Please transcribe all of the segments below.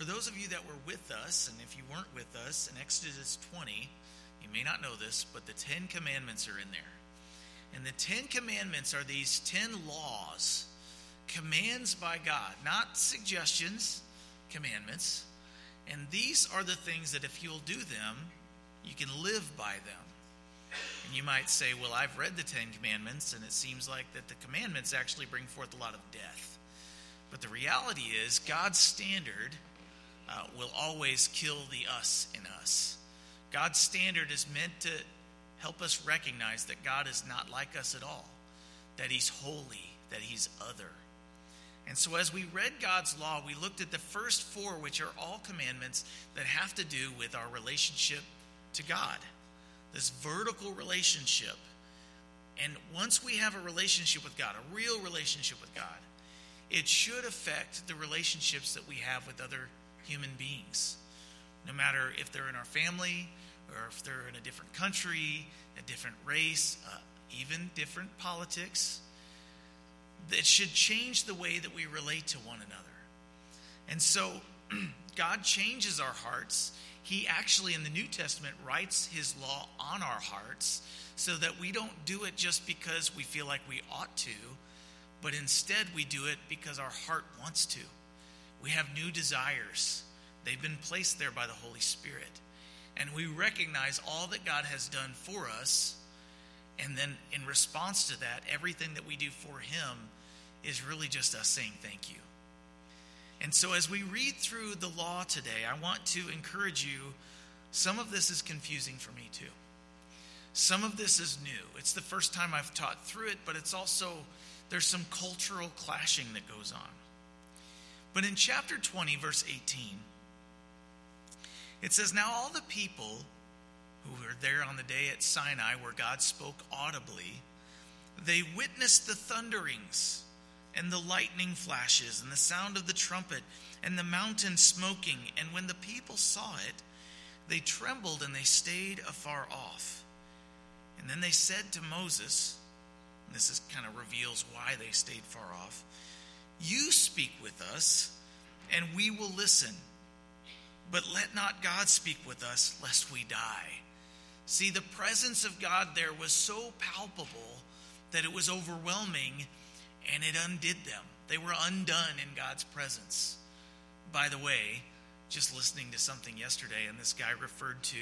for those of you that were with us, and if you weren't with us, in Exodus 20, you may not know this, but the Ten Commandments are in there. And the Ten Commandments are these ten laws, commands by God, not suggestions, commandments. And these are the things that if you'll do them, you can live by them. And you might say, Well, I've read the Ten Commandments, and it seems like that the commandments actually bring forth a lot of death. But the reality is, God's standard uh, will always kill the us in us. God's standard is meant to help us recognize that God is not like us at all, that He's holy, that He's other. And so, as we read God's law, we looked at the first four, which are all commandments that have to do with our relationship to God, this vertical relationship. And once we have a relationship with God, a real relationship with God, it should affect the relationships that we have with other human beings. No matter if they're in our family, or if they're in a different country, a different race, uh, even different politics, it should change the way that we relate to one another. And so God changes our hearts. He actually, in the New Testament, writes his law on our hearts so that we don't do it just because we feel like we ought to, but instead we do it because our heart wants to. We have new desires, they've been placed there by the Holy Spirit and we recognize all that God has done for us. And then in response to that, everything that we do for Him is really just us saying thank you. And so as we read through the law today, I want to encourage you. Some of this is confusing for me too. Some of this is new. It's the first time I've taught through it, but it's also, there's some cultural clashing that goes on. But in chapter 20, verse 18, it says, Now all the people who were there on the day at Sinai where God spoke audibly, they witnessed the thunderings and the lightning flashes and the sound of the trumpet and the mountain smoking. And when the people saw it, they trembled and they stayed afar off. And then they said to Moses, this is kind of reveals why they stayed far off. You speak with us, and we will listen. But let not God speak with us, lest we die. See, the presence of God there was so palpable that it was overwhelming and it undid them. They were undone in God's presence. By the way, just listening to something yesterday, and this guy referred to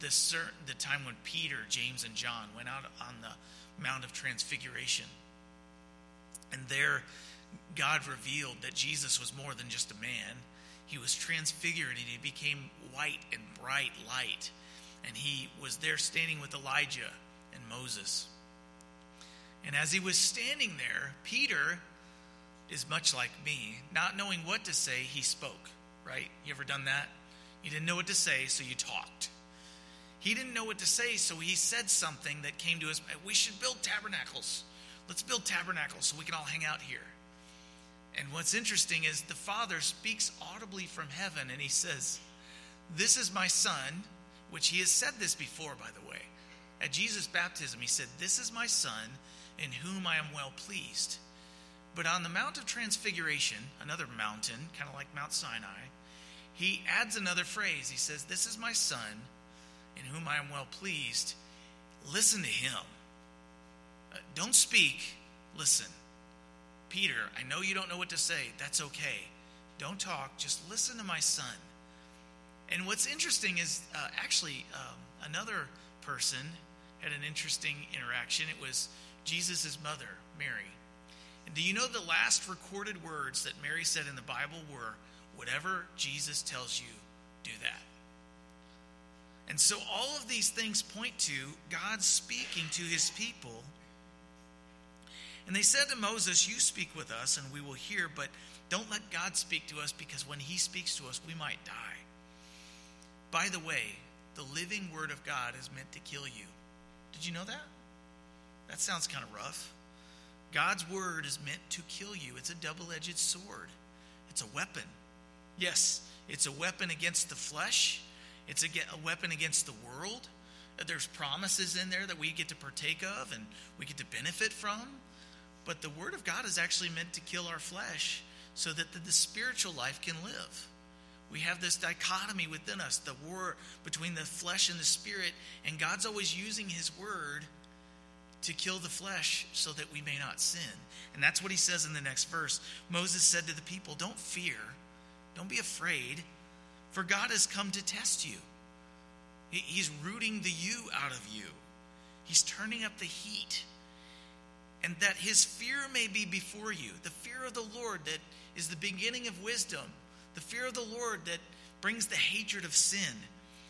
the, certain, the time when Peter, James, and John went out on the Mount of Transfiguration. And there, God revealed that Jesus was more than just a man he was transfigured and he became white and bright light. And he was there standing with Elijah and Moses. And as he was standing there, Peter is much like me. Not knowing what to say, he spoke, right? You ever done that? You didn't know what to say, so you talked. He didn't know what to say, so he said something that came to us. We should build tabernacles. Let's build tabernacles so we can all hang out here. And what's interesting is the Father speaks audibly from heaven and he says, This is my Son, which he has said this before, by the way. At Jesus' baptism, he said, This is my Son, in whom I am well pleased. But on the Mount of Transfiguration, another mountain, kind of like Mount Sinai, he adds another phrase. He says, This is my Son, in whom I am well pleased. Listen to him. Uh, don't speak, listen. Peter, I know you don't know what to say. That's okay. Don't talk. Just listen to my son. And what's interesting is uh, actually um, another person had an interesting interaction. It was Jesus' mother, Mary. And do you know the last recorded words that Mary said in the Bible were, Whatever Jesus tells you, do that. And so all of these things point to God speaking to his people and they said to Moses, You speak with us, and we will hear, but don't let God speak to us because when he speaks to us, we might die. By the way, the living word of God is meant to kill you. Did you know that? That sounds kind of rough. God's word is meant to kill you. It's a double edged sword, it's a weapon. Yes, it's a weapon against the flesh, it's a, weapon against the world. There's promises in there that we get to partake of and we get to benefit from. But the Word of God is actually meant to kill our flesh so that the, the spiritual life can live. we have this dichotomy within us the war between the flesh and the spirit, and God's always using His word to kill the flesh so that we may not sin. And that's what He says in the next verse. Moses said to the people, Don't fear, don't be afraid, for God has come to test you. He's rooting the you out of you, He's turning up the heat. And that His fear may be before you, the fear of the Lord that is the beginning of wisdom the fear of the Lord that brings the hatred of sin.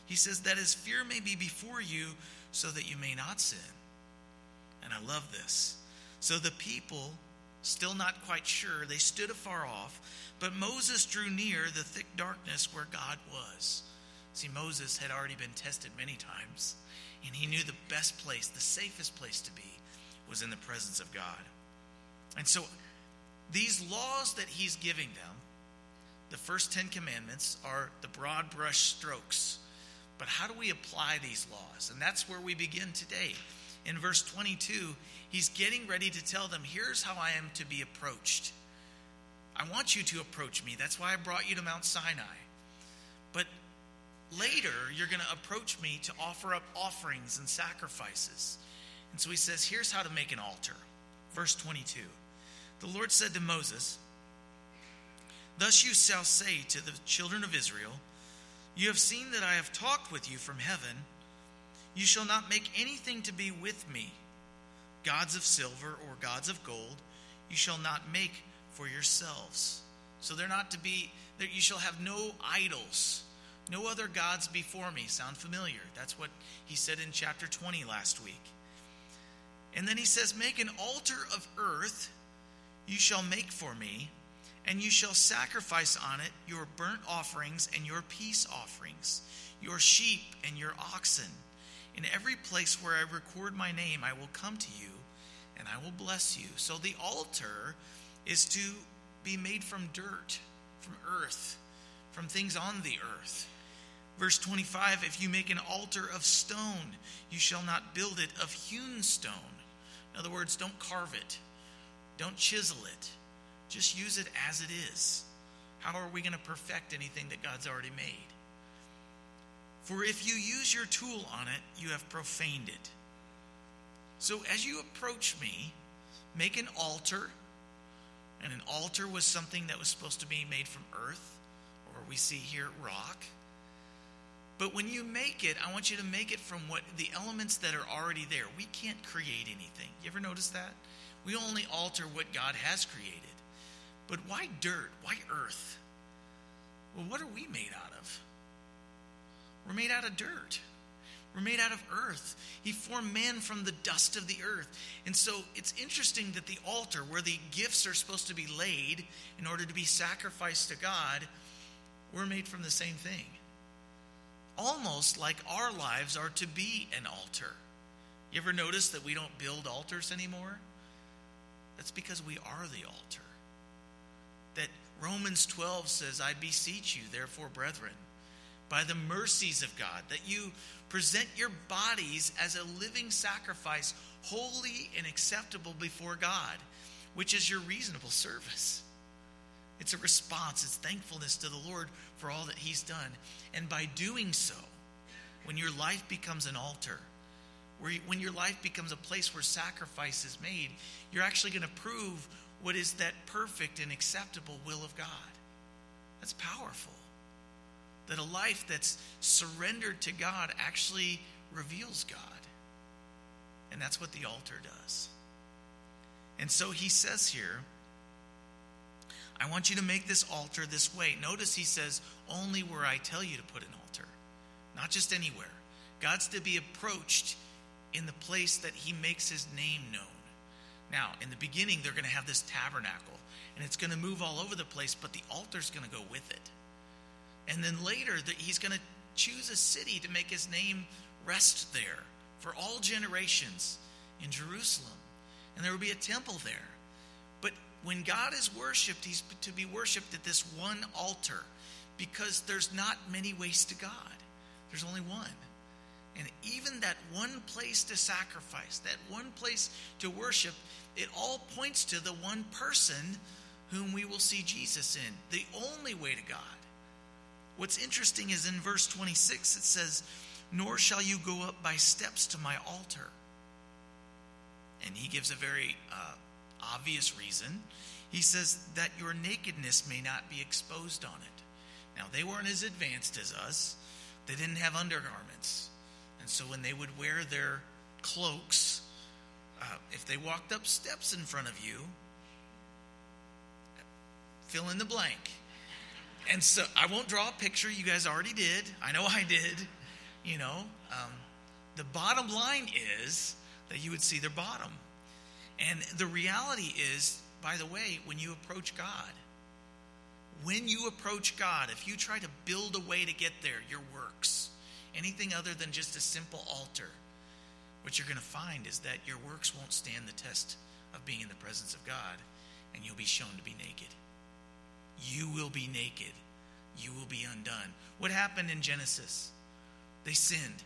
He says that his fear may be before you so that you may not sin. And I love this. So the people, still not quite sure, they stood afar off, but Moses drew near the thick darkness where God was. See, Moses had already been tested many times, and he knew the best place, the safest place to be, was in the presence of God. And so these laws that he's giving them, the first Ten Commandments are the broad brush strokes. But how do we apply these laws? And that's where we begin today. In verse 22, he's getting ready to tell them, here's how I am to be approached. I want you to approach me. That's why I brought you to Mount Sinai. But later, you're going to approach me to offer up offerings and sacrifices. And so he says, here's how to make an altar. Verse 22. The Lord said to Moses, Thus you shall say to the children of Israel, You have seen that I have talked with you from heaven. You shall not make anything to be with me, gods of silver or gods of gold, you shall not make for yourselves. So they're not to be, you shall have no idols, no other gods before me. Sound familiar? That's what he said in chapter 20 last week. And then he says, Make an altar of earth, you shall make for me and you shall sacrifice on it your burnt offerings and your peace offerings, your sheep and your oxen. In every place where I record my name, I will come to you and I will bless you. So the altar is to be made from dirt, from earth, from things on the earth. Verse 25 If you make an altar of stone, you shall not build it of hewn stone. In other words, don't carve it, don't chisel it just use it as it is. How are we going to perfect anything that God's already made? For if you use your tool on it, you have profaned it. So as you approach me, make an altar. And an altar was something that was supposed to be made from earth, or we see here rock. But when you make it, I want you to make it from what the elements that are already there. We can't create anything. You ever notice that? We only alter what God has created. But why dirt? Why earth? Well, what are we made out of? We're made out of dirt. We're made out of earth. He formed man from the dust of the earth. And so it's interesting that the altar, where the gifts are supposed to be laid in order to be sacrificed to God, we're made from the same thing. Almost like our lives are to be an altar. You ever notice that we don't build altars anymore? That's because we are the altar that Romans 12 says, I beseech you, therefore, brethren, by the mercies of God, that you present your bodies as a living sacrifice, holy and acceptable before God, which is your reasonable service. It's a response, it's thankfulness to the Lord for all that He's done. And by doing so, when your life becomes an altar, where you, when your life becomes a place where sacrifice is made, you're actually going to prove what is that perfect and acceptable will of God. That's powerful. That a life that's surrendered to God actually reveals God. And that's what the altar does. And so he says here, I want you to make this altar this way. Notice he says, only where I tell you to put an altar, not just anywhere. God's to be approached in the place that he makes his name known. Now, in the beginning, they're going to have this tabernacle, and it's going to move all over the place, but the altar's going to go with it. And then later, he's going to choose a city to make his name rest there for all generations in Jerusalem. And there will be a temple there. When God is worshiped, he's to be worshiped at this one altar because there's not many ways to God, there's only one. And even that one place to sacrifice, that one place to worship, it all points to the one person whom we will see Jesus in, the only way to God. what's interesting is in verse 26 it says, Nor shall you go up by steps to my altar. And he gives a very uh, obvious reason. He says that your nakedness may not be exposed on it. Now, they weren't as advanced as us, they didn't have undergarments. And so when they would wear their cloaks, uh, if they walked up steps in front of you, fill in the blank. And so I won't draw a picture. You guys already did. I know I did. You know, um, the bottom line is that you would see their bottom. And the reality is, by the way, when you approach God, when you approach God, if you try to build a way to get there, your works, anything other than just a simple altar, what you're going to find is that your works won't stand the test of being in the presence of God, and you'll be shown to be naked. You will be naked. You will be undone. What happened in Genesis? They sinned.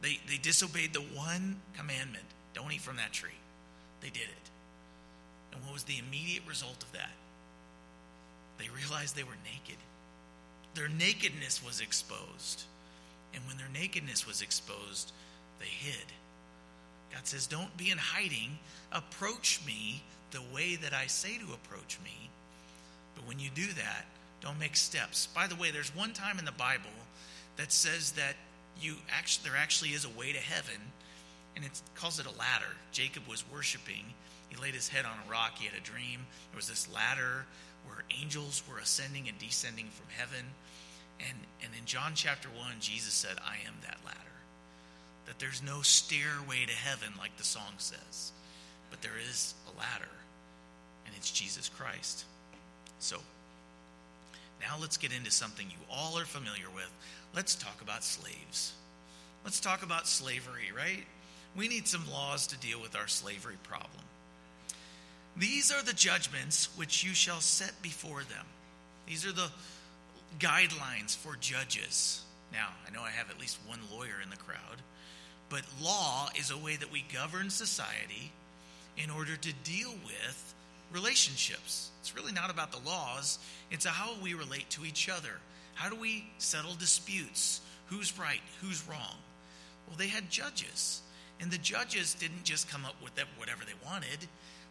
They, they disobeyed the one commandment don't eat from that tree. They did it. And what was the immediate result of that? They realized they were naked. Their nakedness was exposed. And when their nakedness was exposed, they hid. God says, Don't be in hiding. Approach me the way that I say to approach me. But when you do that, don't make steps. By the way, there's one time in the Bible that says that you actually there actually is a way to heaven, and it calls it a ladder. Jacob was worshiping. He laid his head on a rock. He had a dream. There was this ladder where angels were ascending and descending from heaven. And, and in John chapter 1, Jesus said, I am that ladder. That there's no stairway to heaven like the song says, but there is a ladder, and it's Jesus Christ. So, now let's get into something you all are familiar with. Let's talk about slaves. Let's talk about slavery, right? We need some laws to deal with our slavery problem. These are the judgments which you shall set before them. These are the guidelines for judges. Now, I know I have at least one lawyer in the crowd, but law is a way that we govern society in order to deal with relationships. It's really not about the laws, it's how we relate to each other. How do we settle disputes? Who's right? Who's wrong? Well, they had judges, and the judges didn't just come up with whatever they wanted.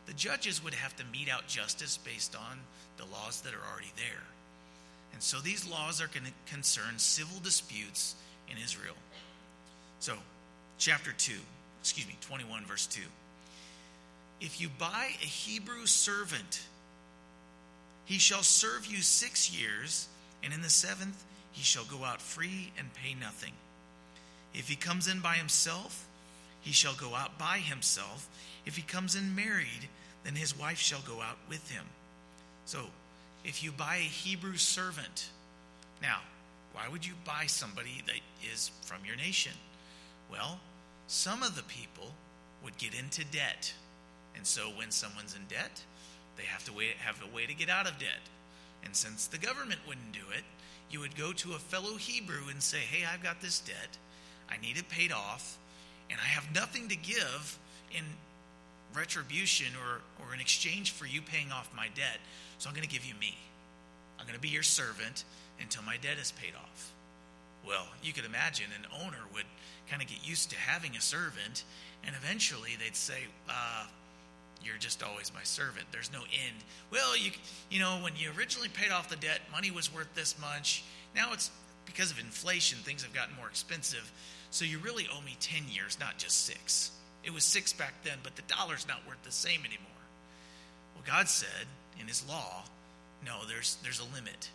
The judges would have to mete out justice based on the laws that are already there. And so these laws are going to concern civil disputes in Israel. So, chapter 2, excuse me, 21, verse 2. If you buy a Hebrew servant, he shall serve you six years, and in the seventh he shall go out free and pay nothing. If he comes in by himself, he shall go out by himself. If he comes in married, then his wife shall go out with him. So, if you buy a Hebrew servant, now, why would you buy somebody that is from your nation? Well, some of the people would get into debt and so when someone's in debt, they have to wait, have a way to get out of debt. And since the government wouldn't do it, you would go to a fellow Hebrew and say, Hey, I've got this debt. I need it paid off, and I have nothing to give in retribution or, or in exchange for you paying off my debt. So I'm going to give you me. I'm going to be your servant until my debt is paid off. Well, you could imagine an owner would kind of get used to having a servant, and eventually they'd say, uh, you're just always my servant. There's no end. Well, you you know, when you originally paid off the debt, money was worth this much. Now it's because of inflation, things have gotten more expensive. So you really owe me 10 years, not just 6. It was 6 back then, but the dollar's not worth the same anymore. Well, God said in his law, no, there's there's a limit.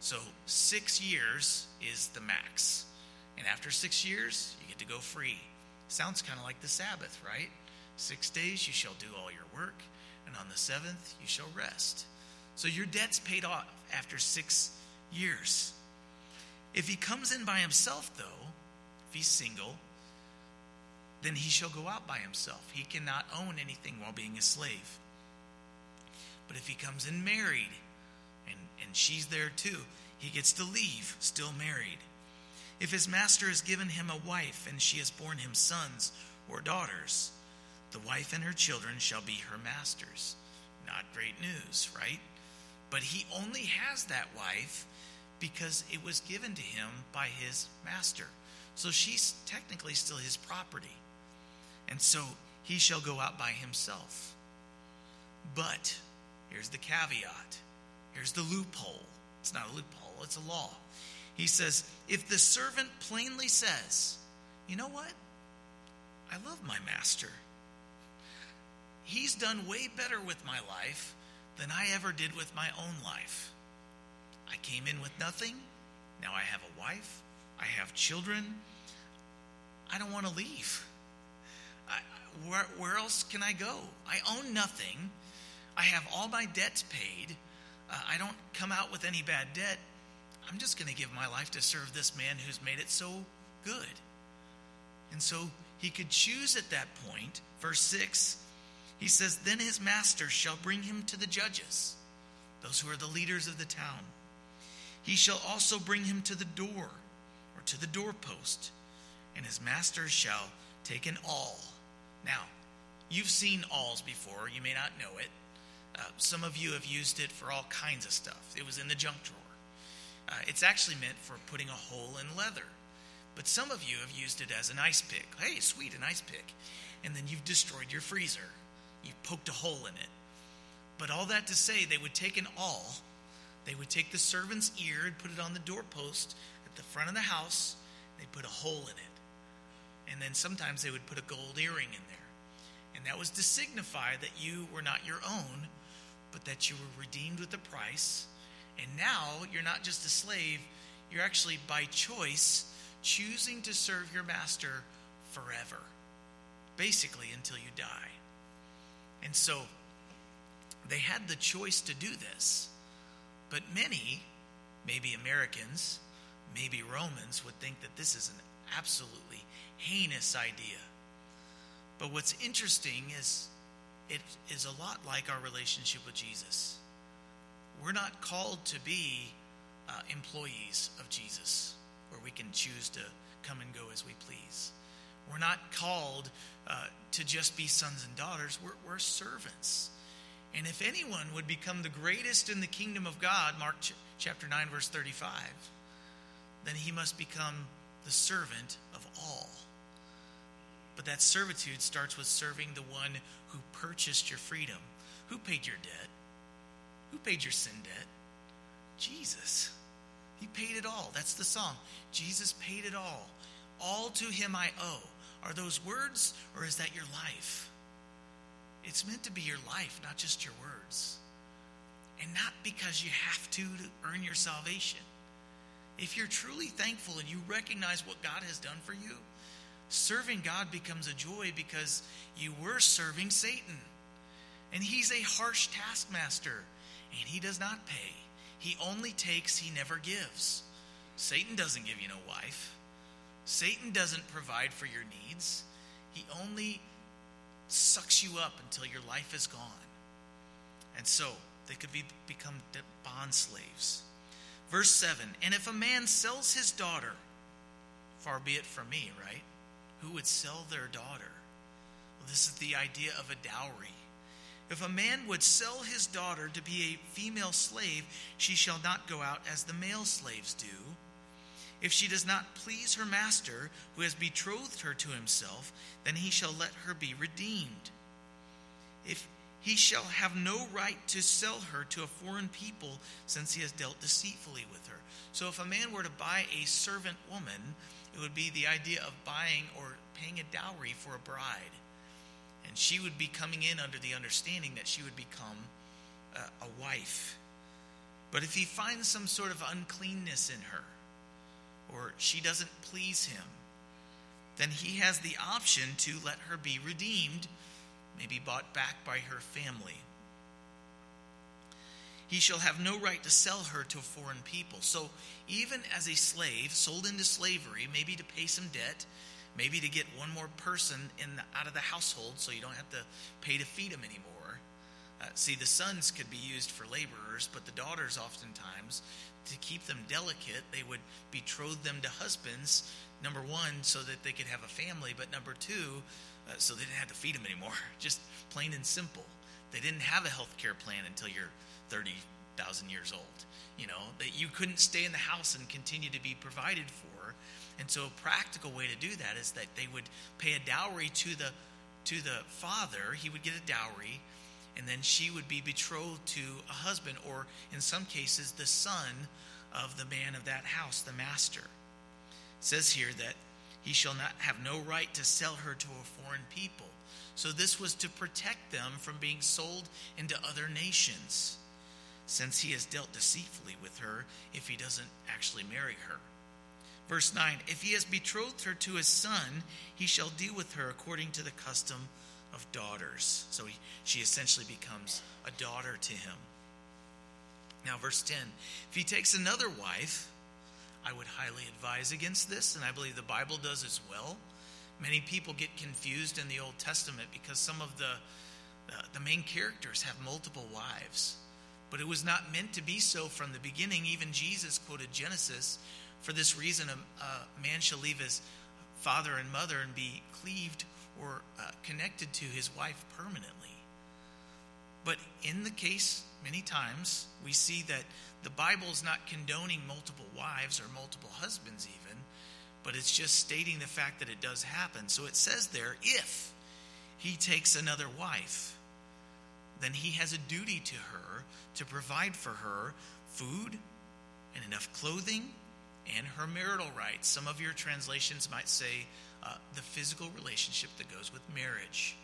So 6 years is the max. And after 6 years, you get to go free. Sounds kind of like the Sabbath, right? Six days you shall do all your work, and on the seventh you shall rest. So your debt's paid off after six years. If he comes in by himself, though, if he's single, then he shall go out by himself. He cannot own anything while being a slave. But if he comes in married, and, and she's there too, he gets to leave, still married. If his master has given him a wife, and she has borne him sons or daughters, the wife and her children shall be her masters. Not great news, right? But he only has that wife because it was given to him by his master. So she's technically still his property. And so he shall go out by himself. But here's the caveat here's the loophole. It's not a loophole, it's a law. He says, if the servant plainly says, you know what? I love my master. He's done way better with my life than I ever did with my own life. I came in with nothing. Now I have a wife. I have children. I don't want to leave. I, where, where else can I go? I own nothing. I have all my debts paid. Uh, I don't come out with any bad debt. I'm just going to give my life to serve this man who's made it so good. And so he could choose at that point. Verse 6, he says, Then his master shall bring him to the judges, those who are the leaders of the town. He shall also bring him to the door, or to the doorpost, and his master shall take an awl. Now, you've seen awls before, you may not know it. Uh, some of you have used it for all kinds of stuff. It was in the junk drawer. Uh, it's actually meant for putting a hole in leather. But some of you have used it as an ice pick. Hey, sweet, an ice pick. And then you've destroyed your freezer. You've poked a hole in it. But all that to say, they would take an awl, they would take the servant's ear and put it on the doorpost at the front of the house. They'd put a hole in it. And then sometimes they would put a gold earring in there. And that was to signify that you were not your own, but that you were redeemed with a price. And now you're not just a slave, you're actually by choice choosing to serve your master forever, basically until you die. And so they had the choice to do this. But many, maybe Americans, maybe Romans, would think that this is an absolutely heinous idea. But what's interesting is it is a lot like our relationship with Jesus. We're not called to be uh, employees of Jesus where we can choose to come and go as we please. We're not called uh, to just be sons and daughters, we're, we're servants. And if anyone would become the greatest in the kingdom of God, Mark ch- chapter 9, verse 35, then he must become the servant of all. But that servitude starts with serving the one who purchased your freedom. Who paid your debt? Who paid your sin debt? Jesus. He paid it all. That's the song. Jesus paid it all. All to him I owe. Are those words or is that your life? It's meant to be your life, not just your words. And not because you have to to earn your salvation. If you're truly thankful and you recognize what God has done for you, serving God becomes a joy because you were serving Satan. And he's a harsh taskmaster, and he does not pay. He only takes, he never gives. Satan doesn't give you no wife. Satan doesn't provide for your needs. He only sucks you up until your life is gone. And so they could be, become bond slaves. Verse 7 And if a man sells his daughter, far be it from me, right? Who would sell their daughter? Well, this is the idea of a dowry. If a man would sell his daughter to be a female slave, she shall not go out as the male slaves do. If she does not please her master, who has betrothed her to himself, then he shall let her be redeemed. If he shall have no right to sell her to a foreign people, since he has dealt deceitfully with her. So, if a man were to buy a servant woman, it would be the idea of buying or paying a dowry for a bride. And she would be coming in under the understanding that she would become a, a wife. But if he finds some sort of uncleanness in her, or she doesn't please him, then he has the option to let her be redeemed, maybe bought back by her family. He shall have no right to sell her to a foreign people. So, even as a slave, sold into slavery, maybe to pay some debt, maybe to get one more person in the, out of the household so you don't have to pay to feed them anymore. Uh, see, the sons could be used for laborers, but the daughters, oftentimes, to keep them delicate, they would betroth them to husbands, number one, so that they could have a family, but number two, uh, so they didn't have to feed them anymore. Just plain and simple. They didn't have a health care plan until you're 30 thousand years old. You know, that you couldn't stay in the house and continue to be provided for. And so a practical way to do that is that they would pay a dowry to the to the father, he would get a dowry, and then she would be betrothed to a husband, or in some cases, the son of the man of that house, the master. It says here that he shall not have no right to sell her to a foreign people. So this was to protect them from being sold into other nations, since he has dealt deceitfully with her if he doesn't actually marry her. Verse 9 If he has betrothed her to his son, he shall deal with her according to the custom of daughters. So he, she essentially becomes a daughter to him. Now, verse 10 If he takes another wife, I would highly advise against this, and I believe the Bible does as well. Many people get confused in the Old Testament because some of the, uh, the main characters have multiple wives. But it was not meant to be so from the beginning. Even Jesus quoted Genesis for this reason, a, a man shall leave his father and mother and be cleaved or uh, connected to his wife permanently. But in the case, many times, we see that the Bible is not condoning multiple wives or multiple husbands, even, but it's just stating the fact that it does happen. So it says there, if he takes another wife, then he has a duty to her to provide for her food and enough clothing and her marital rights. Some of your translations might say uh, the physical relationship that goes with marriage.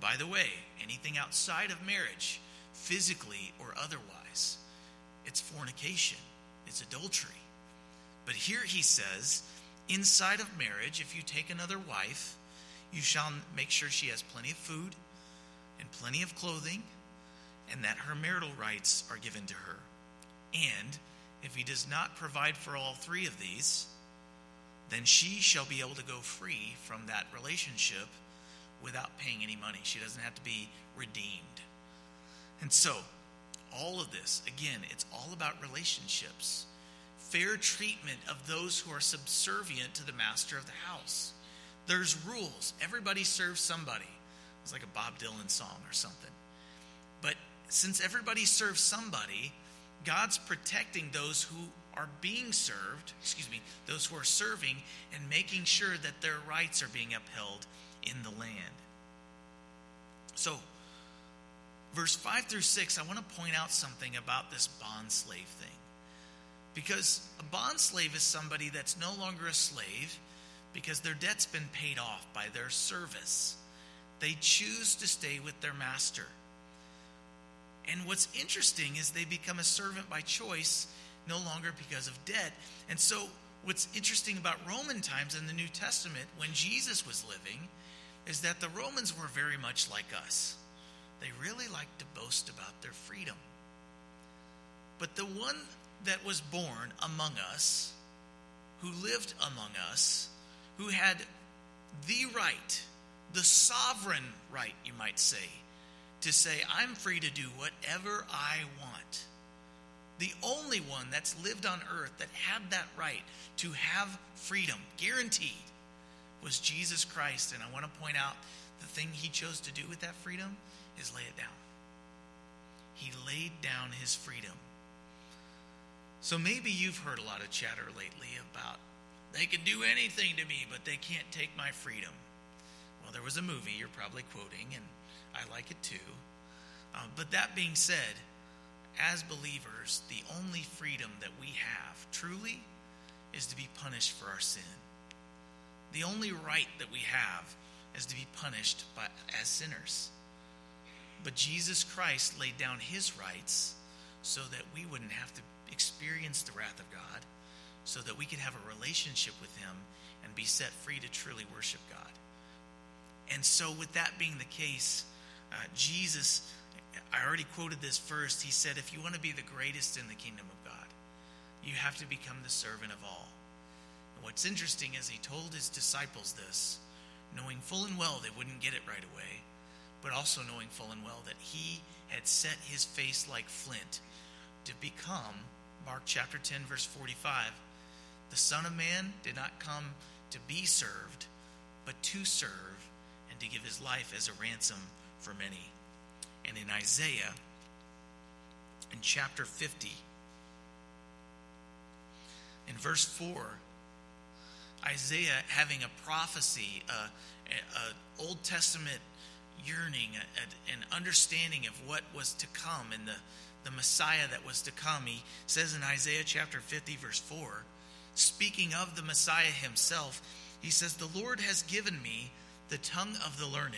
By the way, anything outside of marriage, physically or otherwise, it's fornication, it's adultery. But here he says, inside of marriage, if you take another wife, you shall make sure she has plenty of food and plenty of clothing, and that her marital rights are given to her. And if he does not provide for all three of these, then she shall be able to go free from that relationship without paying any money. She doesn't have to be redeemed. And so, all of this, again, it's all about relationships. Fair treatment of those who are subservient to the master of the house. There's rules. Everybody serves somebody. It's like a Bob Dylan song or something. But since everybody serves somebody, God's protecting those who are being served, excuse me, those who are serving, and making sure that their rights are being upheld in the land. So, verse 5 through 6, I want to point out something about this bond slave thing. Because a bond slave is somebody that's no longer a slave because their debt's been paid off by their service. They choose to stay with their master. And what's interesting is they become a servant by choice, no longer because of debt. And so, what's interesting about Roman times in the New Testament, when Jesus was living, is that the Romans were very much like us. They really liked to boast about their freedom. But the one that was born among us, who lived among us, who had the right, the sovereign right, you might say, to say, I'm free to do whatever I want. The only one that's lived on earth that had that right to have freedom, guaranteed, was Jesus Christ. And I want to point out the thing he chose to do with that freedom is lay it down. He laid down his freedom. So maybe you've heard a lot of chatter lately about they can do anything to me, but they can't take my freedom. There was a movie you're probably quoting, and I like it too. Um, but that being said, as believers, the only freedom that we have truly is to be punished for our sin. The only right that we have is to be punished by, as sinners. But Jesus Christ laid down his rights so that we wouldn't have to experience the wrath of God, so that we could have a relationship with him and be set free to truly worship God. And so, with that being the case, uh, Jesus, I already quoted this first. He said, If you want to be the greatest in the kingdom of God, you have to become the servant of all. And what's interesting is he told his disciples this, knowing full and well they wouldn't get it right away, but also knowing full and well that he had set his face like flint to become, Mark chapter 10, verse 45, the Son of Man did not come to be served, but to serve to give his life as a ransom for many. And in Isaiah, in chapter 50. In verse 4, Isaiah having a prophecy, a, Old Testament yearning, a, a, an understanding of what was to come and the, the Messiah that was to come. He says in Isaiah chapter 50, verse 4, speaking of the Messiah himself, he says, The Lord has given me the tongue of the learned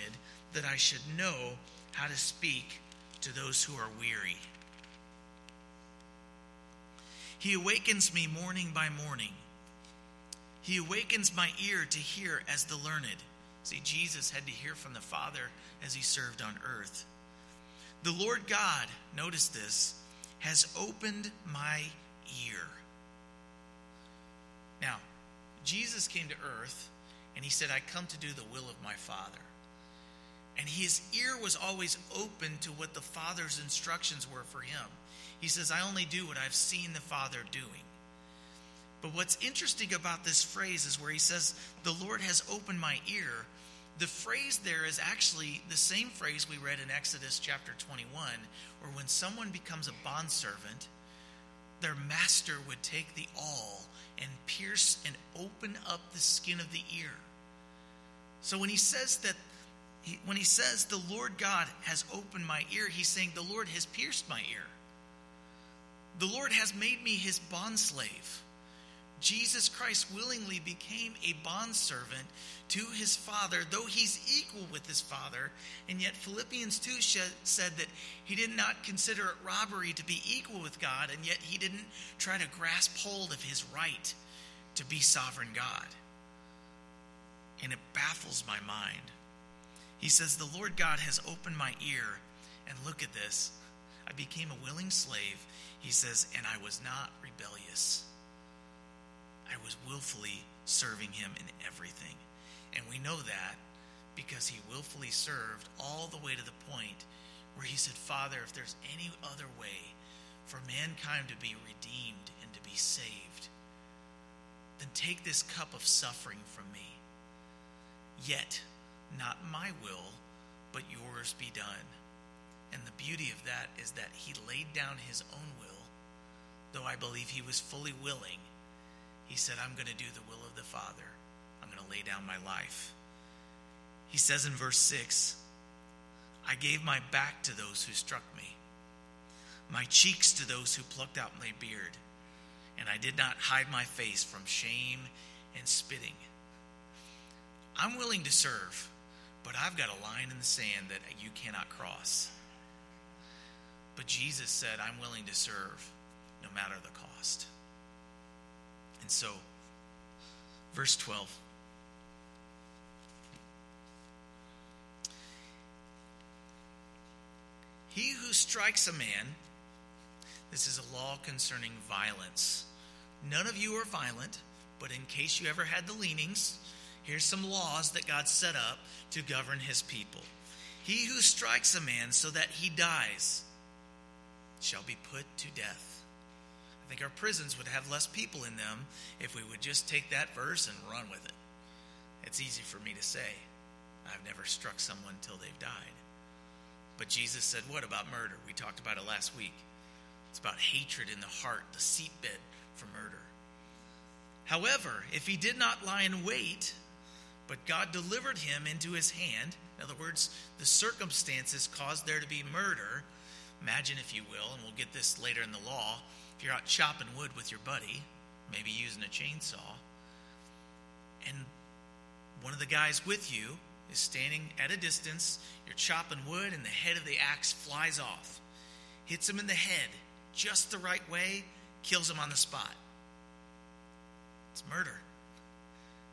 that I should know how to speak to those who are weary. He awakens me morning by morning. He awakens my ear to hear as the learned. See, Jesus had to hear from the Father as he served on earth. The Lord God, notice this, has opened my ear. Now, Jesus came to earth and he said, I come to do the will of my Father. And his ear was always open to what the Father's instructions were for him. He says, I only do what I've seen the Father doing. But what's interesting about this phrase is where he says, The Lord has opened my ear. The phrase there is actually the same phrase we read in Exodus chapter 21, where when someone becomes a bondservant, their master would take the awl and pierce and open up the skin of the ear. So when he says that, he, when he says the Lord God has opened my ear, he's saying the Lord has pierced my ear. The Lord has made me his bondslave. Jesus Christ willingly became a bondservant to his Father, though he's equal with his Father. And yet, Philippians 2 said that he did not consider it robbery to be equal with God, and yet he didn't try to grasp hold of his right to be sovereign God. And it baffles my mind. He says, The Lord God has opened my ear, and look at this. I became a willing slave, he says, and I was not rebellious. I was willfully serving him in everything. And we know that because he willfully served all the way to the point where he said, Father, if there's any other way for mankind to be redeemed and to be saved, then take this cup of suffering from me. Yet, not my will, but yours be done. And the beauty of that is that he laid down his own will, though I believe he was fully willing he said, I'm going to do the will of the Father. I'm going to lay down my life. He says in verse 6 I gave my back to those who struck me, my cheeks to those who plucked out my beard, and I did not hide my face from shame and spitting. I'm willing to serve, but I've got a line in the sand that you cannot cross. But Jesus said, I'm willing to serve no matter the cost. And so, verse 12. He who strikes a man, this is a law concerning violence. None of you are violent, but in case you ever had the leanings, here's some laws that God set up to govern his people. He who strikes a man so that he dies shall be put to death. I think our prisons would have less people in them if we would just take that verse and run with it. It's easy for me to say. I've never struck someone till they've died. But Jesus said, What about murder? We talked about it last week. It's about hatred in the heart, the seatbed for murder. However, if he did not lie in wait, but God delivered him into his hand, in other words, the circumstances caused there to be murder. Imagine, if you will, and we'll get this later in the law, you're out chopping wood with your buddy, maybe using a chainsaw, and one of the guys with you is standing at a distance, you're chopping wood, and the head of the axe flies off, hits him in the head just the right way, kills him on the spot. It's murder,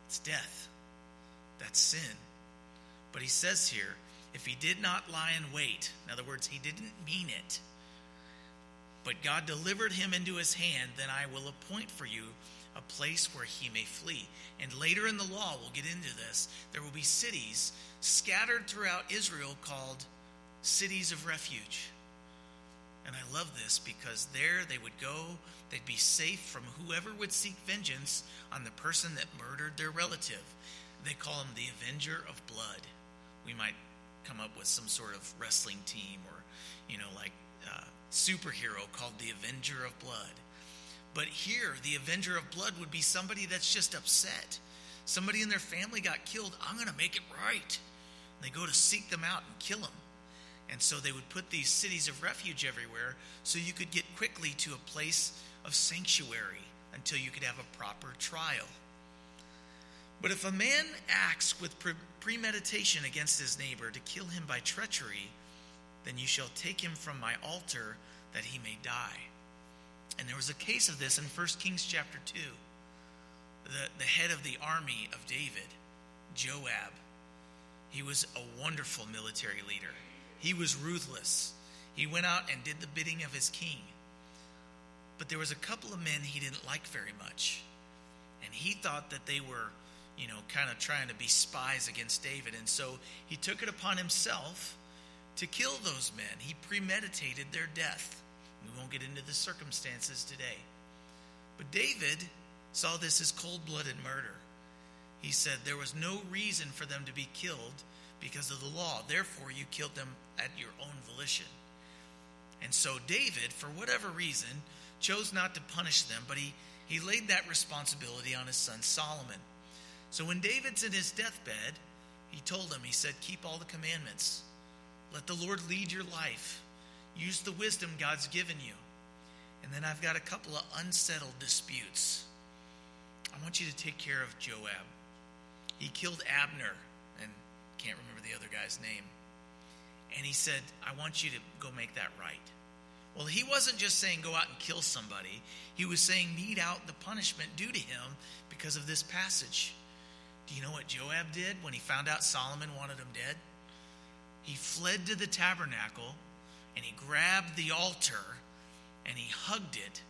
it's death, that's sin. But he says here, if he did not lie in wait, in other words, he didn't mean it but God delivered him into his hand, then I will appoint for you a place where he may flee. And later in the law, we'll get into this, there will be cities scattered throughout Israel called cities of refuge. And I love this because there they would go, they'd be safe from whoever would seek vengeance on the person that murdered their relative. They call him the Avenger of Blood. We might come up with some sort of wrestling team or, you know, like superhero called the Avenger of Blood. But here, the Avenger of Blood would be somebody that's just upset. Somebody in their family got killed. I'm going to make it right. And they go to seek them out and kill them. And so they would put these cities of refuge everywhere so you could get quickly to a place of sanctuary until you could have a proper trial. But if a man acts with premeditation against his neighbor to kill him by treachery, then you shall take him from my altar that he may die. And there was a case of this in 1 Kings chapter 2. The, the head of the army of David, Joab, he was a wonderful military leader. He was ruthless. He went out and did the bidding of his king. But there was a couple of men he didn't like very much. And he thought that they were, you know, kind of trying to be spies against David. And so he took it upon himself to kill those men. He premeditated their death. We won't get into the circumstances today. But David saw this as cold blooded murder. He said there was no reason for them to be killed because of the law. Therefore, you killed them at your own volition. And so David, for whatever reason, chose not to punish them, but he, he laid that responsibility on his son Solomon. So when David's in his deathbed, he told him, he said, Keep all the commandments. Let the Lord lead your life. Use the wisdom God's given you. And then I've got a couple of unsettled disputes. I want you to take care of Joab. He killed Abner, and can't remember the other guy's name. And he said, I want you to go make that right. Well, he wasn't just saying go out and kill somebody, he was saying mete out the punishment due to him because of this passage. Do you know what Joab did when he found out Solomon wanted him dead? He fled to the tabernacle and he grabbed the altar and he hugged it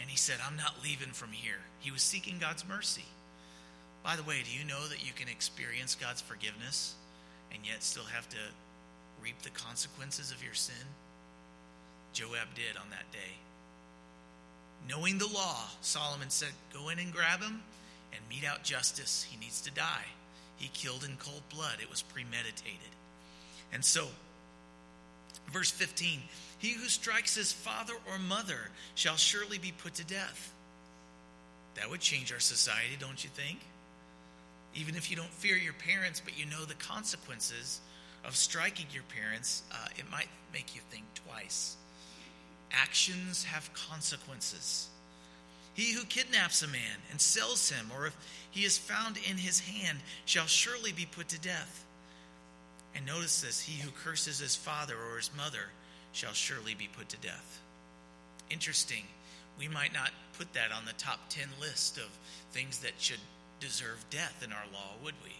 and he said, I'm not leaving from here. He was seeking God's mercy. By the way, do you know that you can experience God's forgiveness and yet still have to reap the consequences of your sin? Joab did on that day. Knowing the law, Solomon said, Go in and grab him and mete out justice. He needs to die. He killed in cold blood, it was premeditated. And so, verse 15 He who strikes his father or mother shall surely be put to death. That would change our society, don't you think? Even if you don't fear your parents, but you know the consequences of striking your parents, uh, it might make you think twice. Actions have consequences. He who kidnaps a man and sells him, or if he is found in his hand, shall surely be put to death. And notice this he who curses his father or his mother shall surely be put to death. Interesting. We might not put that on the top 10 list of things that should deserve death in our law, would we?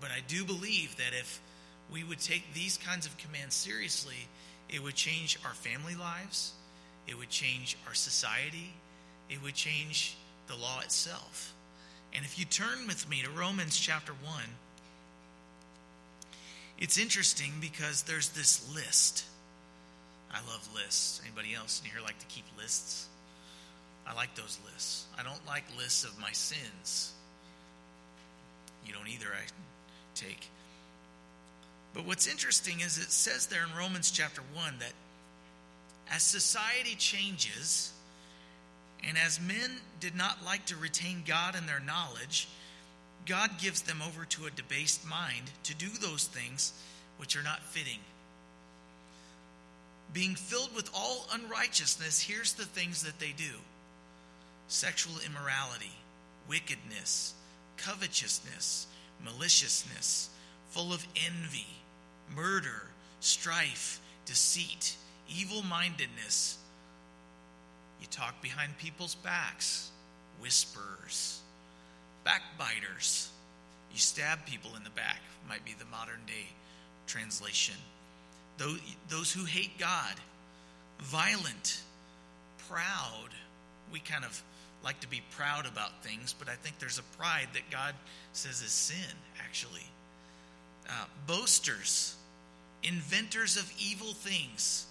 But I do believe that if we would take these kinds of commands seriously, it would change our family lives, it would change our society, it would change the law itself. And if you turn with me to Romans chapter 1, it's interesting because there's this list. I love lists. Anybody else in here like to keep lists? I like those lists. I don't like lists of my sins. You don't either, I take. But what's interesting is it says there in Romans chapter 1 that as society changes, and as men did not like to retain God in their knowledge, God gives them over to a debased mind to do those things which are not fitting. Being filled with all unrighteousness, here's the things that they do sexual immorality, wickedness, covetousness, maliciousness, full of envy, murder, strife, deceit, evil mindedness. You talk behind people's backs, whispers backbiters. You stab people in the back, might be the modern day translation. Those, who hate God, violent, proud. We kind of like to be proud about things, but I think there's a pride that God says is sin, actually. Uh, boasters, inventors of evil things.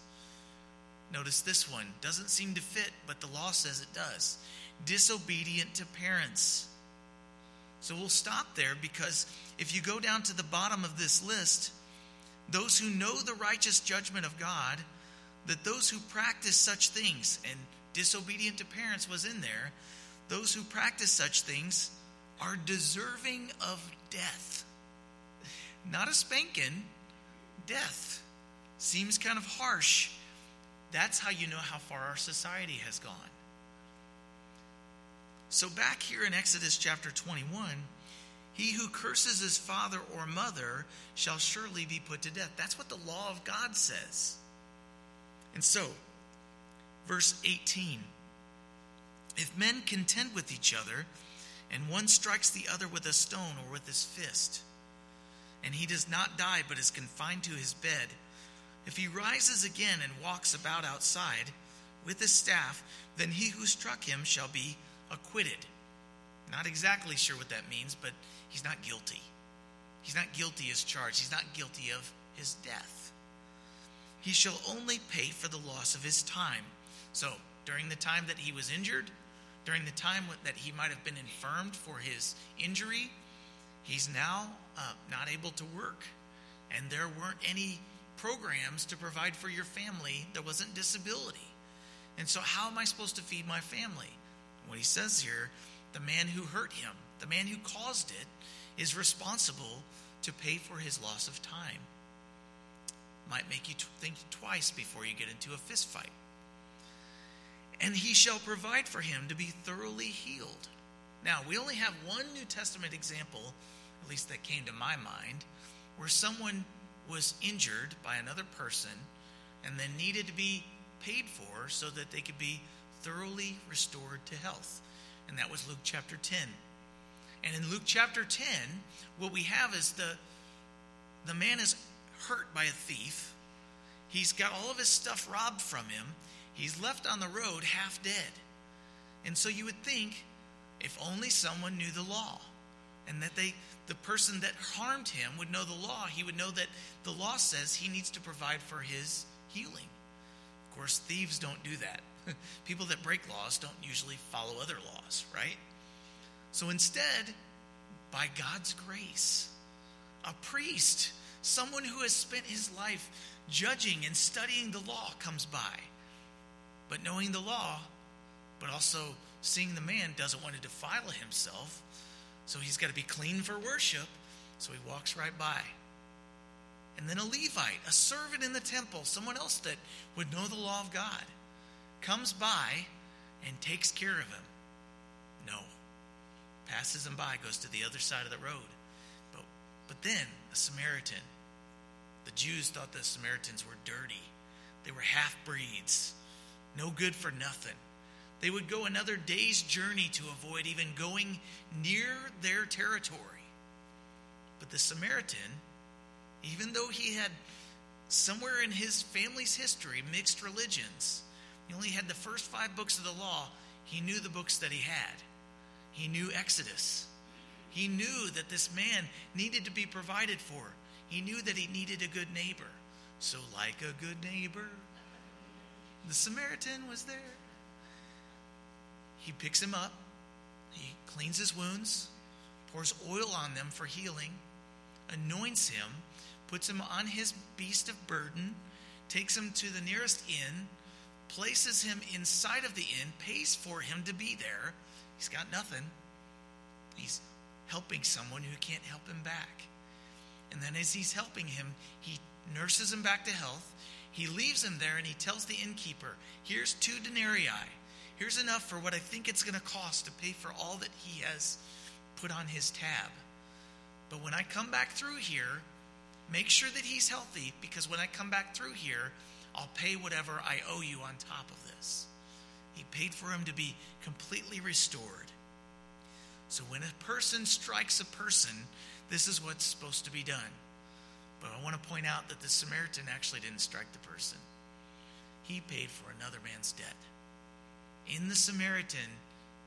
Notice this one doesn't seem to fit, but the law says it does. Disobedient to parents so we'll stop there because if you go down to the bottom of this list, those who know the righteous judgment of God, that those who practice such things, and disobedient to parents was in there, those who practice such things are deserving of death. Not a spanking, death. Seems kind of harsh. That's how you know how far our society has gone. So, back here in Exodus chapter 21, he who curses his father or mother shall surely be put to death. That's what the law of God says. And so, verse 18 If men contend with each other, and one strikes the other with a stone or with his fist, and he does not die but is confined to his bed, if he rises again and walks about outside with his staff, then he who struck him shall be acquitted. Not exactly sure what that means, but he's not guilty. He's not guilty as charged. He's not guilty of his death. He shall only pay for the loss of his time. So, during the time that he was injured, during the time that he might have been infirmed for his injury, he's now uh, not able to work. And there weren't any programs to provide for your family, there wasn't disability. And so, how am I supposed to feed my family? What he says here the man who hurt him, the man who caused it, is responsible to pay for his loss of time. Might make you think twice before you get into a fist fight. And he shall provide for him to be thoroughly healed. Now, we only have one New Testament example, at least that came to my mind, where someone was injured by another person and then needed to be paid for so that they could be thoroughly restored to health. And that was Luke chapter 10. And in Luke chapter 10, what we have is the, the man is hurt by a thief. He's got all of his stuff robbed from him. He's left on the road half dead. And so you would think if only someone knew the law and that they the person that harmed him would know the law, he would know that the law says he needs to provide for his healing. Of course, thieves don't do that. People that break laws don't usually follow other laws, right? So instead, by God's grace, a priest, someone who has spent his life judging and studying the law, comes by. But knowing the law, but also seeing the man doesn't want to defile himself, so he's got to be clean for worship, so he walks right by. And then a Levite, a servant in the temple, someone else that would know the law of God comes by and takes care of him? No. Passes him by, goes to the other side of the road. But, but then, a Samaritan. The Jews thought the Samaritans were dirty, they were half breeds, no good for nothing. They would go another day's journey to avoid even going near their territory. But the Samaritan, even though he had somewhere in his family's history mixed religions, he only had the first five books of the law. He knew the books that he had. He knew Exodus. He knew that this man needed to be provided for. He knew that he needed a good neighbor. So, like a good neighbor, the Samaritan was there. He picks him up, he cleans his wounds, pours oil on them for healing, anoints him, puts him on his beast of burden, takes him to the nearest inn, places him inside of the inn, pays for him to be there. He's got nothing. He's helping someone who can't help him back. And then as he's helping him, he nurses him back to health. He leaves him there and he tells the innkeeper, Here's two denarii. Here's enough for what I think it's going to cost to pay for all that he has put on his tab. But when I come back through here, make sure that he's healthy because when I come back through here, I'll pay whatever I owe you on top of this. He paid for him to be completely restored. So when a person strikes a person, this is what's supposed to be done. But I want to point out that the Samaritan actually didn't strike the person, he paid for another man's debt. In the Samaritan,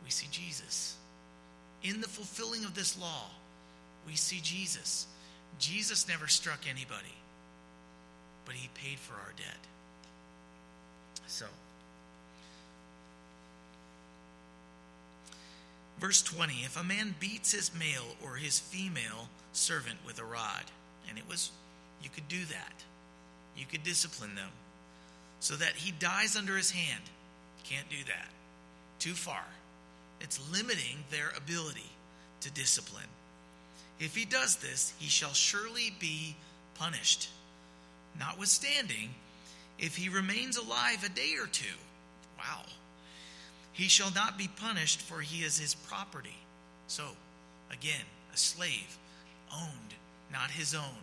we see Jesus. In the fulfilling of this law, we see Jesus. Jesus never struck anybody, but he paid for our debt. So, verse 20 if a man beats his male or his female servant with a rod, and it was, you could do that, you could discipline them. so that he dies under his hand. Can't do that. Too far. It's limiting their ability to discipline. If he does this, he shall surely be punished. Notwithstanding, if he remains alive a day or two, wow, he shall not be punished, for he is his property. So, again, a slave, owned, not his own.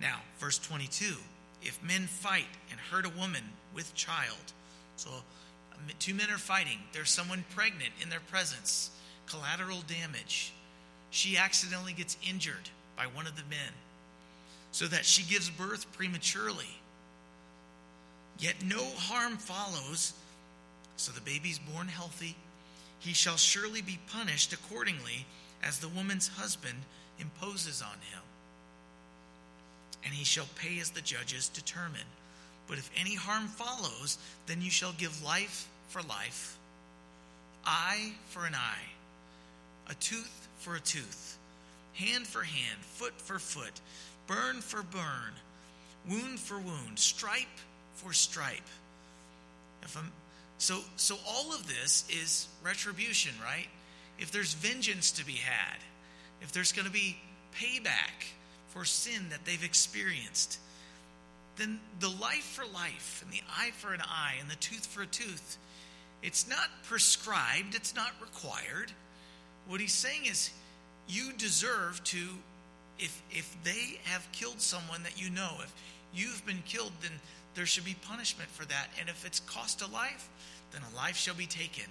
Now, verse 22 if men fight and hurt a woman with child, so um, two men are fighting, there's someone pregnant in their presence, collateral damage. She accidentally gets injured by one of the men, so that she gives birth prematurely. Yet no harm follows, so the baby's born healthy. He shall surely be punished accordingly as the woman's husband imposes on him. And he shall pay as the judges determine. But if any harm follows, then you shall give life for life, eye for an eye, a tooth for a tooth, hand for hand, foot for foot, burn for burn, wound for wound, stripe for stripe. So, so all of this is retribution, right? If there's vengeance to be had, if there's going to be payback for sin that they've experienced, then the life for life and the eye for an eye and the tooth for a tooth, it's not prescribed, it's not required. What he's saying is you deserve to if if they have killed someone that you know, if you've been killed, then there should be punishment for that. And if it's cost a life, then a life shall be taken.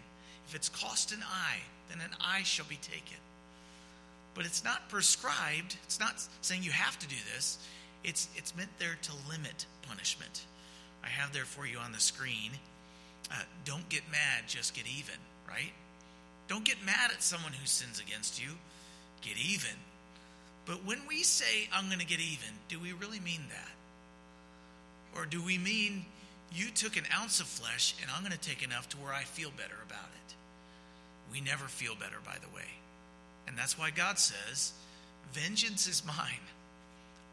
If it's cost an eye, then an eye shall be taken. But it's not prescribed. It's not saying you have to do this. It's it's meant there to limit punishment. I have there for you on the screen. Uh, don't get mad, just get even, right? Don't get mad at someone who sins against you. Get even. But when we say, I'm going to get even, do we really mean that? Or do we mean you took an ounce of flesh and I'm going to take enough to where I feel better about it? We never feel better, by the way. And that's why God says, Vengeance is mine.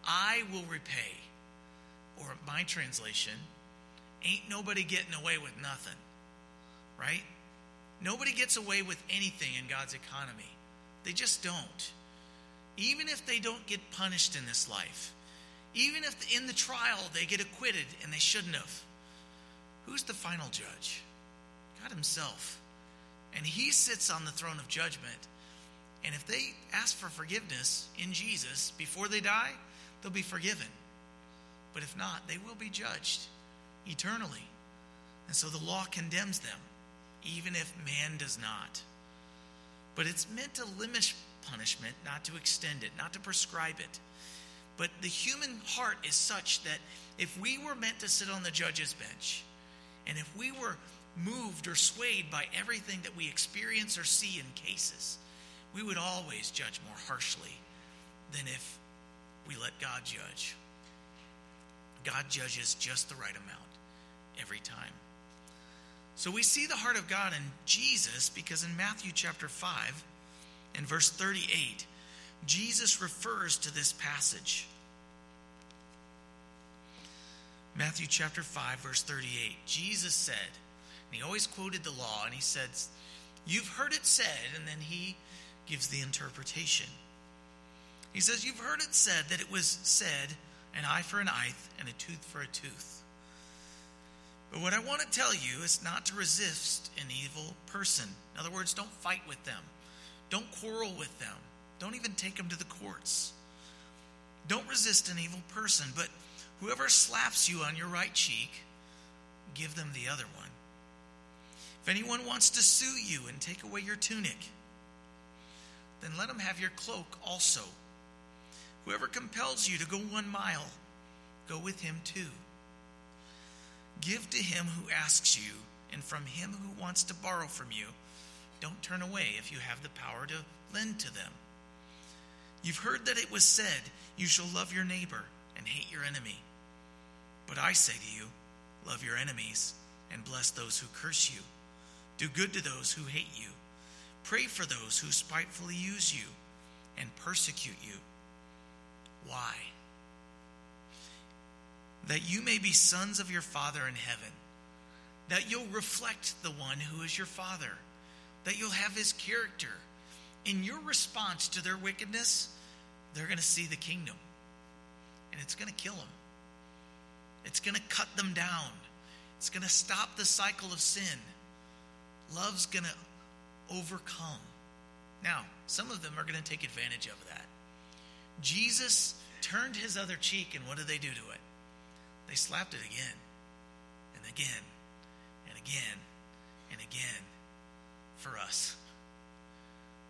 I will repay. Or my translation, ain't nobody getting away with nothing. Right? Nobody gets away with anything in God's economy. They just don't. Even if they don't get punished in this life, even if in the trial they get acquitted and they shouldn't have, who's the final judge? God Himself. And He sits on the throne of judgment. And if they ask for forgiveness in Jesus before they die, they'll be forgiven. But if not, they will be judged eternally. And so the law condemns them even if man does not. But it's meant to limit punishment, not to extend it, not to prescribe it. But the human heart is such that if we were meant to sit on the judge's bench, and if we were moved or swayed by everything that we experience or see in cases, we would always judge more harshly than if we let God judge. God judges just the right amount every time. So we see the heart of God in Jesus because in Matthew chapter 5 and verse 38, Jesus refers to this passage. Matthew chapter 5, verse 38, Jesus said, and he always quoted the law, and he said, You've heard it said, and then he gives the interpretation. He says, You've heard it said that it was said, an eye for an eye and a tooth for a tooth. But what I want to tell you is not to resist an evil person. In other words, don't fight with them, don't quarrel with them, don't even take them to the courts. Don't resist an evil person, but whoever slaps you on your right cheek, give them the other one. If anyone wants to sue you and take away your tunic, then let him have your cloak also. Whoever compels you to go one mile, go with him too. Give to him who asks you, and from him who wants to borrow from you, don't turn away if you have the power to lend to them. You've heard that it was said, You shall love your neighbor and hate your enemy. But I say to you, love your enemies and bless those who curse you. Do good to those who hate you. Pray for those who spitefully use you and persecute you. Why? that you may be sons of your Father in heaven, that you'll reflect the one who is your Father, that you'll have his character. In your response to their wickedness, they're going to see the kingdom, and it's going to kill them. It's going to cut them down. It's going to stop the cycle of sin. Love's going to overcome. Now, some of them are going to take advantage of that. Jesus turned his other cheek, and what did they do to it? They slapped it again, and again, and again, and again for us.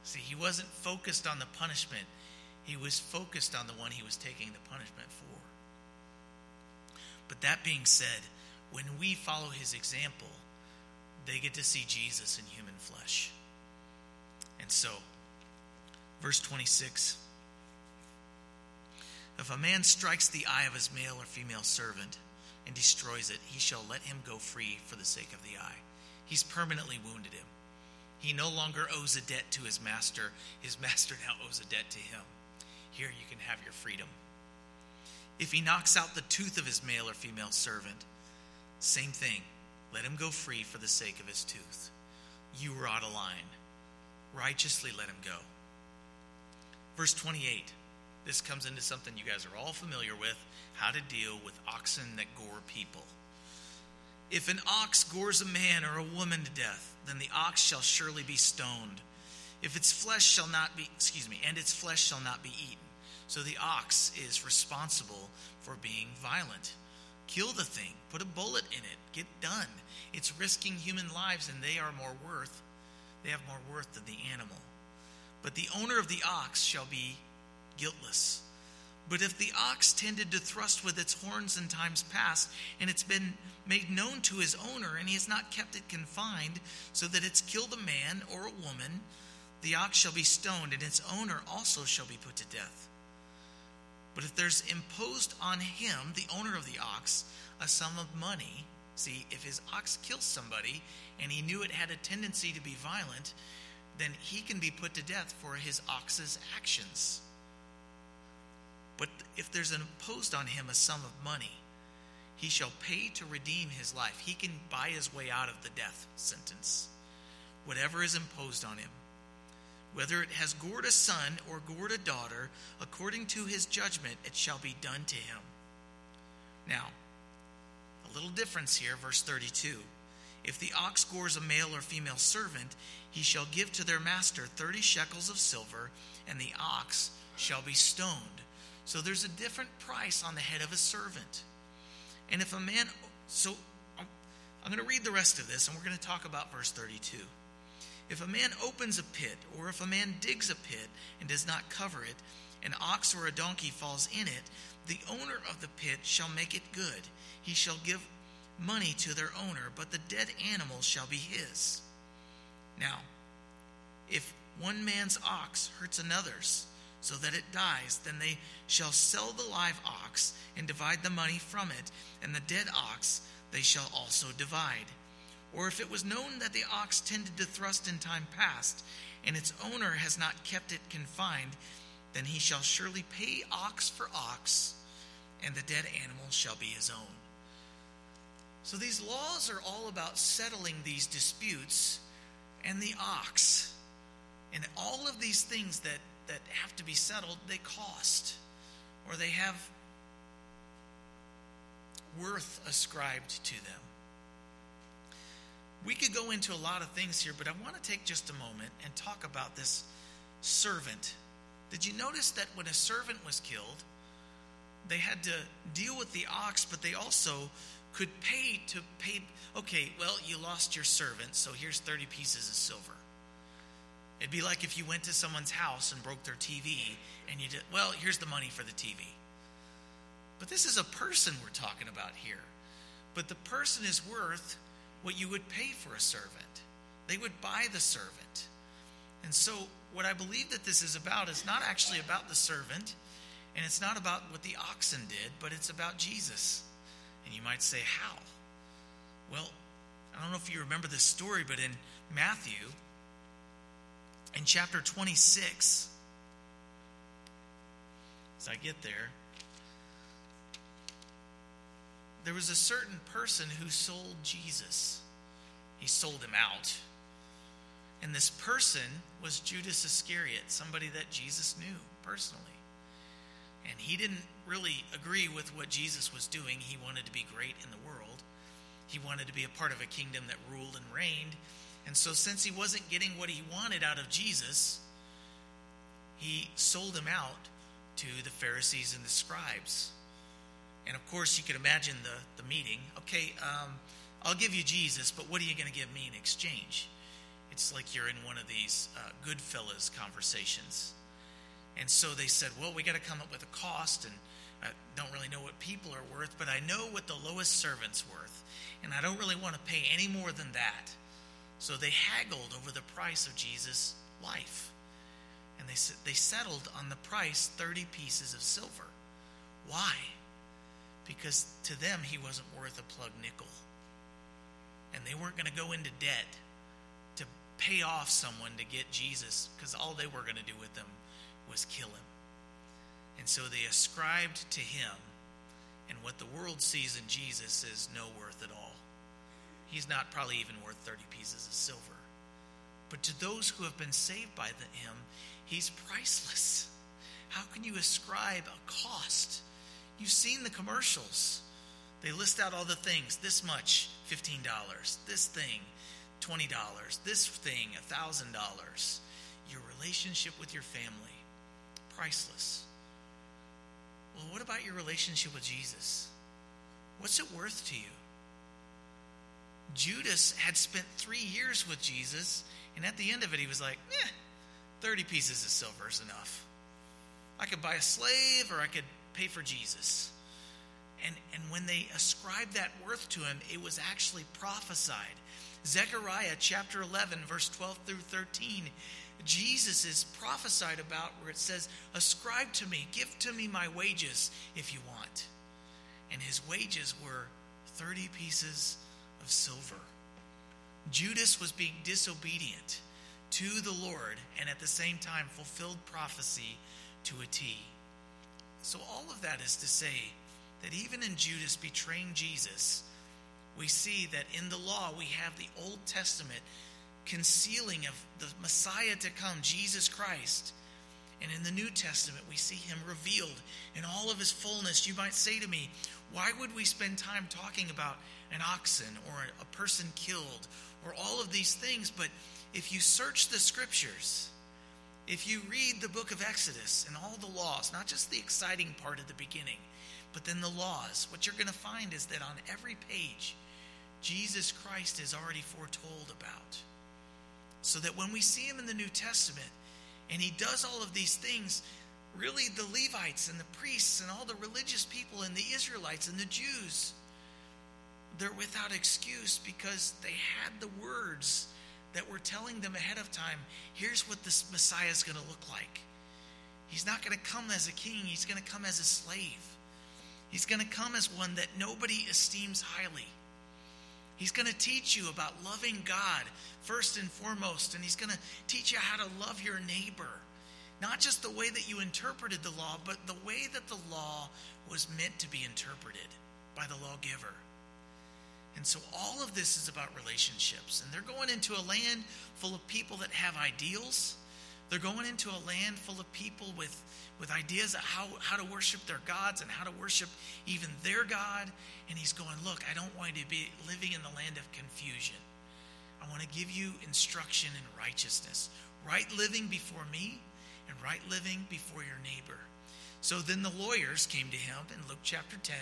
See, he wasn't focused on the punishment, he was focused on the one he was taking the punishment for. But that being said, when we follow his example, they get to see Jesus in human flesh. And so, verse 26 If a man strikes the eye of his male or female servant and destroys it, he shall let him go free for the sake of the eye. He's permanently wounded him. He no longer owes a debt to his master. His master now owes a debt to him. Here you can have your freedom. If he knocks out the tooth of his male or female servant, same thing. Let him go free for the sake of his tooth. You were out of line. Righteously let him go. Verse 28. This comes into something you guys are all familiar with how to deal with oxen that gore people. If an ox gores a man or a woman to death, then the ox shall surely be stoned. If its flesh shall not be, excuse me, and its flesh shall not be eaten. So the ox is responsible for being violent. Kill the thing, put a bullet in it, get done. It's risking human lives, and they are more worth, they have more worth than the animal. But the owner of the ox shall be guiltless. But if the ox tended to thrust with its horns in times past, and it's been made known to his owner, and he has not kept it confined, so that it's killed a man or a woman, the ox shall be stoned, and its owner also shall be put to death. But if there's imposed on him, the owner of the ox, a sum of money, see, if his ox kills somebody and he knew it had a tendency to be violent, then he can be put to death for his ox's actions. But if there's imposed on him a sum of money, he shall pay to redeem his life. He can buy his way out of the death sentence, whatever is imposed on him whether it has gored a son or gored a daughter, according to his judgment, it shall be done to him. Now, a little difference here, verse 32. If the ox gores a male or female servant, he shall give to their master thirty shekels of silver, and the ox shall be stoned. So there's a different price on the head of a servant. And if a man, so I'm going to read the rest of this, and we're going to talk about verse 32. If a man opens a pit, or if a man digs a pit and does not cover it, an ox or a donkey falls in it, the owner of the pit shall make it good. He shall give money to their owner, but the dead animal shall be his. Now, if one man's ox hurts another's, so that it dies, then they shall sell the live ox and divide the money from it, and the dead ox they shall also divide. Or if it was known that the ox tended to thrust in time past, and its owner has not kept it confined, then he shall surely pay ox for ox, and the dead animal shall be his own. So these laws are all about settling these disputes and the ox. And all of these things that, that have to be settled, they cost, or they have worth ascribed to them. We could go into a lot of things here, but I want to take just a moment and talk about this servant. Did you notice that when a servant was killed, they had to deal with the ox, but they also could pay to pay. Okay, well, you lost your servant, so here's 30 pieces of silver. It'd be like if you went to someone's house and broke their TV and you did, well, here's the money for the TV. But this is a person we're talking about here. But the person is worth what you would pay for a servant. They would buy the servant. And so, what I believe that this is about is not actually about the servant, and it's not about what the oxen did, but it's about Jesus. And you might say, how? Well, I don't know if you remember this story, but in Matthew, in chapter 26, as I get there, there was a certain person who sold Jesus. He sold him out. And this person was Judas Iscariot, somebody that Jesus knew personally. And he didn't really agree with what Jesus was doing. He wanted to be great in the world, he wanted to be a part of a kingdom that ruled and reigned. And so, since he wasn't getting what he wanted out of Jesus, he sold him out to the Pharisees and the scribes. And of course, you can imagine the, the meeting. Okay, um, I'll give you Jesus, but what are you going to give me in exchange? It's like you're in one of these uh, Goodfellas conversations. And so they said, well, we got to come up with a cost, and I don't really know what people are worth, but I know what the lowest servant's worth, and I don't really want to pay any more than that. So they haggled over the price of Jesus' life. And they, they settled on the price 30 pieces of silver. Why? Because to them, he wasn't worth a plug nickel. And they weren't going to go into debt to pay off someone to get Jesus, because all they were going to do with them was kill him. And so they ascribed to him, and what the world sees in Jesus is no worth at all. He's not probably even worth 30 pieces of silver. But to those who have been saved by him, he's priceless. How can you ascribe a cost? You've seen the commercials. They list out all the things this much, $15, this thing, $20, this thing, $1,000. Your relationship with your family, priceless. Well, what about your relationship with Jesus? What's it worth to you? Judas had spent three years with Jesus, and at the end of it, he was like, eh, 30 pieces of silver is enough. I could buy a slave or I could pay for Jesus. And, and when they ascribed that worth to him, it was actually prophesied. Zechariah chapter 11, verse 12 through 13, Jesus is prophesied about where it says, Ascribe to me, give to me my wages if you want. And his wages were 30 pieces of silver. Judas was being disobedient to the Lord and at the same time fulfilled prophecy to a T. So, all of that is to say that even in Judas betraying Jesus, we see that in the law we have the Old Testament concealing of the Messiah to come, Jesus Christ. And in the New Testament, we see him revealed in all of his fullness. You might say to me, why would we spend time talking about an oxen or a person killed or all of these things? But if you search the scriptures, if you read the book of Exodus and all the laws, not just the exciting part at the beginning, but then the laws, what you're going to find is that on every page, Jesus Christ is already foretold about. So that when we see him in the New Testament and he does all of these things, really the Levites and the priests and all the religious people and the Israelites and the Jews, they're without excuse because they had the words that were telling them ahead of time here's what this Messiah is going to look like. He's not going to come as a king, he's going to come as a slave. He's going to come as one that nobody esteems highly. He's going to teach you about loving God first and foremost, and He's going to teach you how to love your neighbor. Not just the way that you interpreted the law, but the way that the law was meant to be interpreted by the lawgiver. And so all of this is about relationships. And they're going into a land full of people that have ideals. They're going into a land full of people with, with ideas of how, how to worship their gods and how to worship even their God. And he's going, Look, I don't want you to be living in the land of confusion. I want to give you instruction in righteousness, right living before me and right living before your neighbor. So then the lawyers came to him in Luke chapter 10,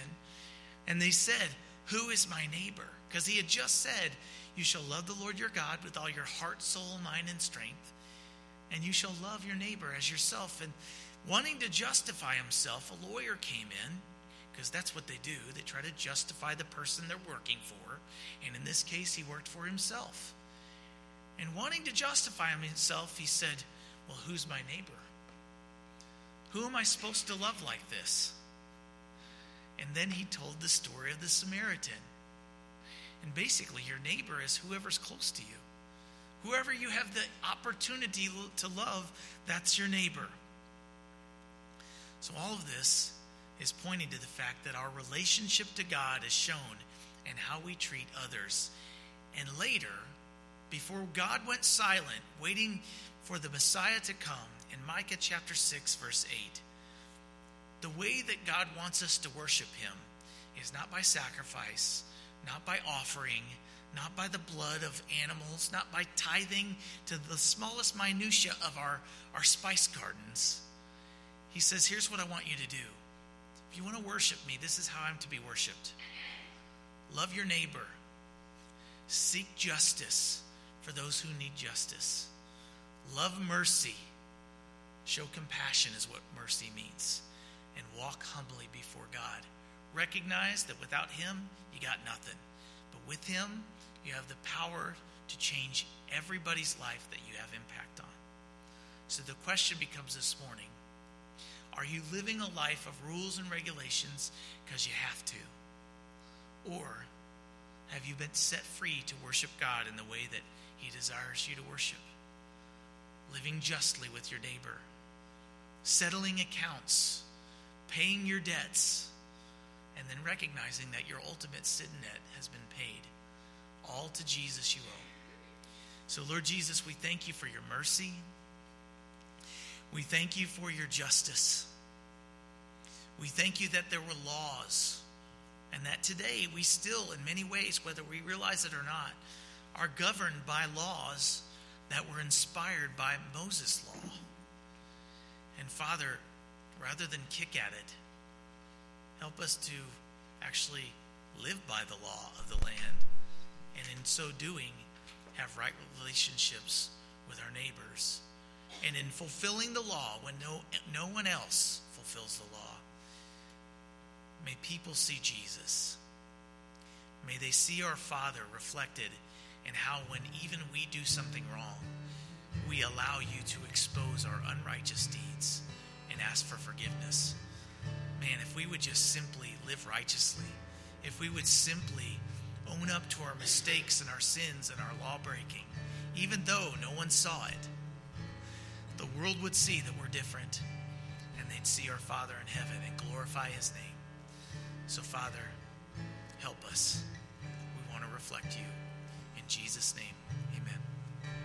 and they said, Who is my neighbor? Because he had just said, You shall love the Lord your God with all your heart, soul, mind, and strength, and you shall love your neighbor as yourself. And wanting to justify himself, a lawyer came in because that's what they do. They try to justify the person they're working for. And in this case, he worked for himself. And wanting to justify himself, he said, Well, who's my neighbor? Who am I supposed to love like this? And then he told the story of the Samaritan. And basically, your neighbor is whoever's close to you. Whoever you have the opportunity to love, that's your neighbor. So, all of this is pointing to the fact that our relationship to God is shown in how we treat others. And later, before God went silent, waiting for the Messiah to come, in Micah chapter 6, verse 8, the way that God wants us to worship Him is not by sacrifice, not by offering, not by the blood of animals, not by tithing to the smallest minutia of our, our spice gardens. He says, Here's what I want you to do. If you want to worship me, this is how I'm to be worshiped. Love your neighbor. Seek justice for those who need justice. Love mercy. Show compassion is what mercy means. And walk humbly before God. Recognize that without Him, you got nothing. But with Him, you have the power to change everybody's life that you have impact on. So the question becomes this morning Are you living a life of rules and regulations because you have to? Or have you been set free to worship God in the way that He desires you to worship? Living justly with your neighbor, settling accounts, paying your debts, and then recognizing that your ultimate sin debt has been paid. All to Jesus you owe. So, Lord Jesus, we thank you for your mercy. We thank you for your justice. We thank you that there were laws and that today we still, in many ways, whether we realize it or not, are governed by laws that were inspired by Moses' law. And Father, rather than kick at it, help us to actually live by the law of the land, and in so doing, have right relationships with our neighbors. And in fulfilling the law when no, no one else fulfills the law, May people see Jesus. May they see our Father reflected in how, when even we do something wrong, we allow you to expose our unrighteous deeds and ask for forgiveness. Man, if we would just simply live righteously, if we would simply own up to our mistakes and our sins and our law breaking, even though no one saw it, the world would see that we're different and they'd see our Father in heaven and glorify his name. So, Father, help us. We want to reflect you. In Jesus' name.